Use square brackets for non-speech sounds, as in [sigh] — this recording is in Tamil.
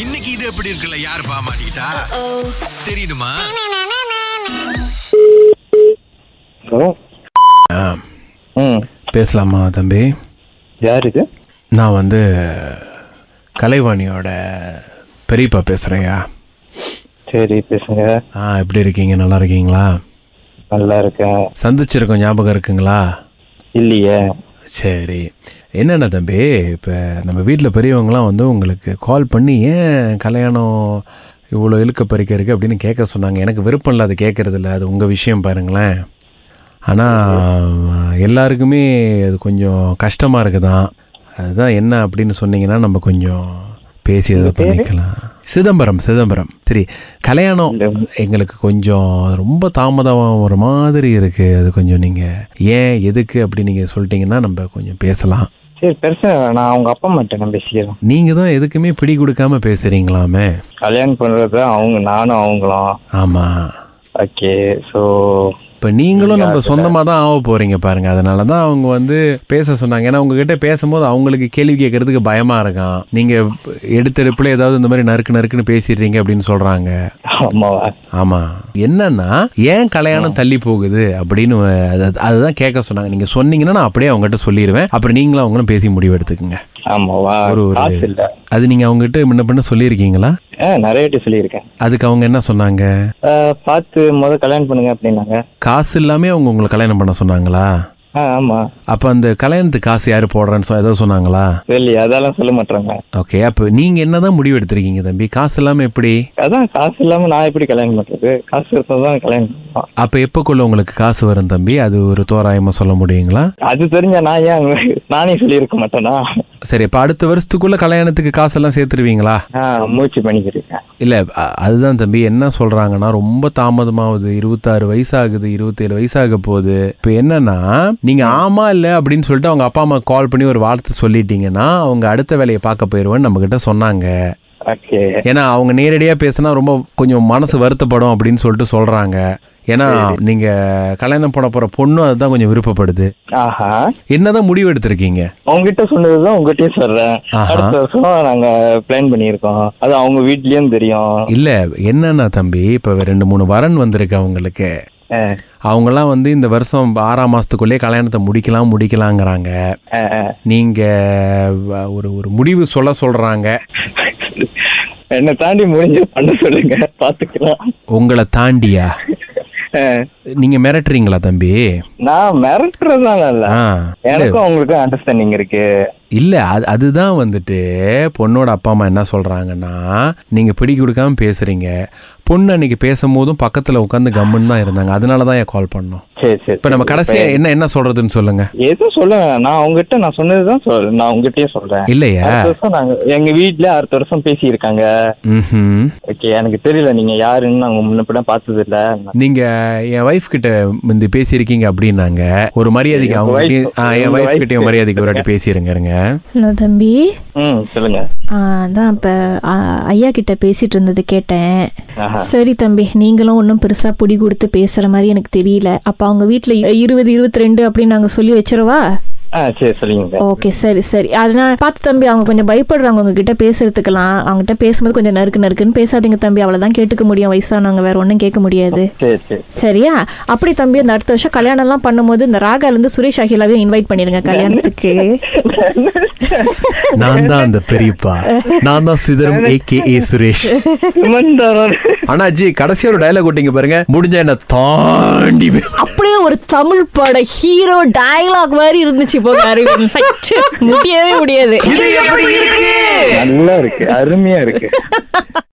இன்னைக்கு இது எப்படி இருக்குல்ல? யார் பாமாட்டா? தெரியுமா ஹலோ. ஆ. ம். பேசலாமா தம்பி? யார் இது? நான் வந்து கலைவாணியோட பெரியப்பா பேசுகிறேயா சரி பேசுங்க. ஆ எப்படி இருக்கீங்க? நல்லா இருக்கீங்களா? நல்லா இருக்கேன். சந்திச்சிருக்கோம். ஞாபகம் இருக்குங்களா? இல்லையே. சரி. என்னென்ன தம்பி இப்போ நம்ம வீட்டில் பெரியவங்களாம் வந்து உங்களுக்கு கால் பண்ணி ஏன் கல்யாணம் இவ்வளோ இழுக்க பறிக்க இருக்கு அப்படின்னு கேட்க சொன்னாங்க. எனக்கு விருப்பம் இல்லை அது கேட்குறது இல்லை அது உங்கள் விஷயம் பாருங்களேன். ஆனால் எல்லாருக்குமே அது கொஞ்சம் கஷ்டமாக இருக்குதான். அதுதான் என்ன அப்படின்னு சொன்னீங்கன்னா நம்ம கொஞ்சம் பேசி அதை பண்ணிக்கலாம். சிதம்பரம் சிதம்பரம். சரி கல்யாணம் எங்களுக்கு கொஞ்சம் ரொம்ப தாமதம் ஒரு மாதிரி இருக்குது அது கொஞ்சம் நீங்கள் ஏன் எதுக்கு அப்படி நீங்கள் சொல்லிட்டீங்கன்னா நம்ம கொஞ்சம் பேசலாம். சரி பெருசா நான் அவங்க அப்பா அம்மாட்ட நான் பேசிக்கிறேன். நீங்கள் தான் எதுக்குமே பிடி கொடுக்காம பேசுகிறீங்களாமே கல்யாணம் பண்றது அவங்க நானும் அவங்களும். ஆமாம் ஓகே ஸோ இப்போ நீங்களும் நம்ம சொந்தமாக தான் ஆக போகிறீங்க பாருங்க. அதனால தான் அவங்க வந்து பேச சொன்னாங்க. ஏன்னா உங்ககிட்ட பேசும்போது அவங்களுக்கு கேள்வி கேட்கறதுக்கு பயமாக இருக்கான் நீங்கள் எடுத்தெடுப்பில் ஏதாவது இந்த மாதிரி நறுக்கு நறுக்குன்னு பேசிடுறீங்க அப்படின்னு சொல்கிறாங்க ஆமாவா ஆமாம் என்னன்னா ஏன் கல்யாணம் தள்ளி போகுது அப்படின்னு அது- அதுதான் கேட்க சொன்னாங்க. நீங்கள் சொன்னீங்கன்னா நான் அப்படியே அவங்ககிட்ட சொல்லிடுவேன் அப்புறம் நீங்களும் அவங்களும் பேசி முடிவு எடுத்துக்கங்க. ஆமாவா காசு இல்லை. அது நீங்கள் அவங்ககிட்ட முன்ன பின்ன சொல்லியிருக்கீங்களா? நிறைய வாட்டி சொல்லியிருக்கேன். அதுக்கு அவங்க என்ன சொன்னாங்க? பார்த்து முத கல்யாணம் பண்ணுங்க அப்படின்னாங்க. காசு இல்லாமே அவங்க உங்களை கல்யாணம் பண்ண சொன்னாங்களா? ஆமா. அப்போ அந்த கல்யாணத்துக்கு காசு யார் போடுறேன்னு சொ- ஏதோ சொன்னாங்களா? சரி அதெல்லாம் சொல்ல மாட்டாங்க. ஓகே அப்போ நீங்கள் என்னதான் முடிவு எடுத்திருக்கீங்க தம்பி? காசு இல்லாமல் எப்படி? அதான் காசு இல்லாம நான் எப்படி கல்யாணம் பண்றது? காசு இருந்தா தான் கல்யாணம் அப்போ எப்போக்குள்ள உங்களுக்கு காசு வரும் தம்பி? அது ஒரு தோராயமாக சொல்ல முடியுங்களா? அது தெரிஞ்சா நான் ஏன் நானே சொல்லியிருக்க மாட்டேனா? சரி இப்போ அடுத்த வருஷத்துக்குள்ள கல்யாணத்துக்கு காசெல்லாம் சேர்த்துருவீங்களா? ஆ மூச்சு பண்ணிக்கிருக்கேன் இல்லை அதுதான் தம்பி. என்ன சொல்கிறாங்கன்னா ரொம்ப தாமதமாகுது. இருபத்தாறு வயசாகுது. இருபத்தேழு வயசாக போகுது. இப்போ என்னன்னா நீங்கள் ஆமா இல்லை அப்படின்னு சொல்லிட்டு அவங்க அப்பா அம்மா கால் பண்ணி ஒரு வார்த்தை சொல்லிட்டீங்கன்னா அவங்க அடுத்த வேலையை பார்க்க போயிடுவேன்னு நம்மக்கிட்ட சொன்னாங்க. ஏன்னா அவங்க நேரடியாக பேசினா ரொம்ப கொஞ்சம் மனசு வருத்தப்படும் அப்படின்னு சொல்லிட்டு சொல்கிறாங்க ஏன்னா நீங்கள் கல்யாணம் பண்ண போகிற பொண்ணும் அதுதான் கொஞ்சம் விருப்பப்படுது. என்னதான் முடிவு எடுத்திருக்கீங்க? உங்ககிட்ட சொன்னதுதான் உங்ககிட்டயும் சொல்றேன். அடுத்த வருஷம் நாங்க பிளான் பண்ணியிருக்கோம். அது அவங்க வீட்லயும் தெரியும். இல்லை என்னன்னா தம்பி இப்போ ரெண்டு மூணு வரன் வந்திருக்கு அவங்களுக்கு. ஆ, அவங்கெல்லாம் வந்து இந்த வருஷம் ஆறாம் மாதத்துக்குள்ளே கல்யாணத்தை முடிக்கலாம் முடிக்கலாங்கிறாங்க. நீங்கள் ஒரு ஒரு முடிவு சொல்ல சொல்கிறாங்க என்னை தாண்டி முடிஞ்சு பண்ண சொல்லுங்க. பாத்துக்கலாம். உங்களை தாண்டியா? ஆ, நீங்கள் மிரட்டுறீங்களா தம்பி? நான் மிரட்டுறதுனால இல்ல. எனக்கும் அவங்களுக்கும் அண்டர்ஸ்டாண்டிங் இருக்கு. இல்லை அது அதுதான் வந்துட்டு பொண்ணோட அப்பா அம்மா என்ன சொல்கிறாங்கன்னா நீங்கள் பிடி கொடுக்காம பேசுகிறீங்க பொண்ணு அன்னைக்கு பேசும்போதும் பக்கத்தில் உட்காந்து கம்முன்னு தான் இருந்தாங்க. அதனால தான் ஏன் கால் பண்ணோம். சரி சரி இப்போ நம்ம கடைசியாக என்ன என்ன சொல்கிறதுன்னு சொல்லுங்கள் எதுவும் சொல்ல நான் உங்ககிட்ட நான் சொன்னதுதான் சொல் நான் உங்ககிட்டயே சொல்றேன். இல்லையா? அடுத்த வருஷம் நாங்க எங்க வீட்ல அடுத்த வருஷம் பேசி இருக்காங்க ம் ஓகே எனக்கு தெரியல நீங்க யாருன்னு நாங்க முன்னப்பிட பார்த்தது இல்ல நீங்க என் ஒய்ஃப் கிட்ட முந்தி பேசியிருக்கீங்க அப்படின்னாங்க. ஒரு மரியாதைக்கு அவங்க என் ஒய்ஃப் கிட்டயும் மரியாதைக்கு ஒரு வாட்டி பேசிடுங்க இருங்க ஹலோ தம்பி. ம் சொல்லுங்க. அதான் இப்போ ஐயா கிட்ட பேசிட்டு இருந்தது கேட்டேன். சரி தம்பி நீங்களும் ஒன்றும் பெருசா புடி கொடுத்து பேசுற மாதிரி எனக்கு தெரியல. அப்போ அவங்க வீட்டில் இருபது இருபத்தி ரெண்டு அப்படின்னு நாங்கள் சொல்லி வச்சிரவா ஆ சரி சொல்லுங்க. ஓகே சரி சரி. அதனால பார்த்து தம்பி அவங்க கொஞ்சம் பயப்படுறாங்க. உங்ககிட்ட பேசுறதுக்கெல்லாம். அவங்ககிட்ட பேசும்போது கொஞ்சம் நறுக்கு நறுக்குன்னு பேசாதீங்க தம்பி. அவ்வளோதான் கேட்டுக்க முடியும். வயசானவங்க வேற ஒன்றும் கேட்க முடியாது. சரி சரி சரியா? அப்படி தம்பி அந்த அடுத்த வருஷம் கல்யாணம் எல்லாம் பண்ணும்போது இந்த ராகால இருந்து சுரேஷ் அகிலாவையும் இன்வைட் பண்ணிருங்க கல்யாணத்துக்கு. [laughs] நான் தான் அந்த பெரியப்பா. நான் தான் சிதரம் ஏகே ஏ சுரேஷ். ஆனா ஜி கடைசியா ஒரு டயலாக் விட்டீங்க பாருங்க. முடிஞ்ச என்ன தாண்டி அப்படியே ஒரு தமிழ் பட ஹீரோ டயலாக் மாதிரி இருந்துச்சு. போங்க அறிவு முடியவே முடியாது. இது எப்படி இருக்கு? நல்லா இருக்கு அருமையா இருக்கு.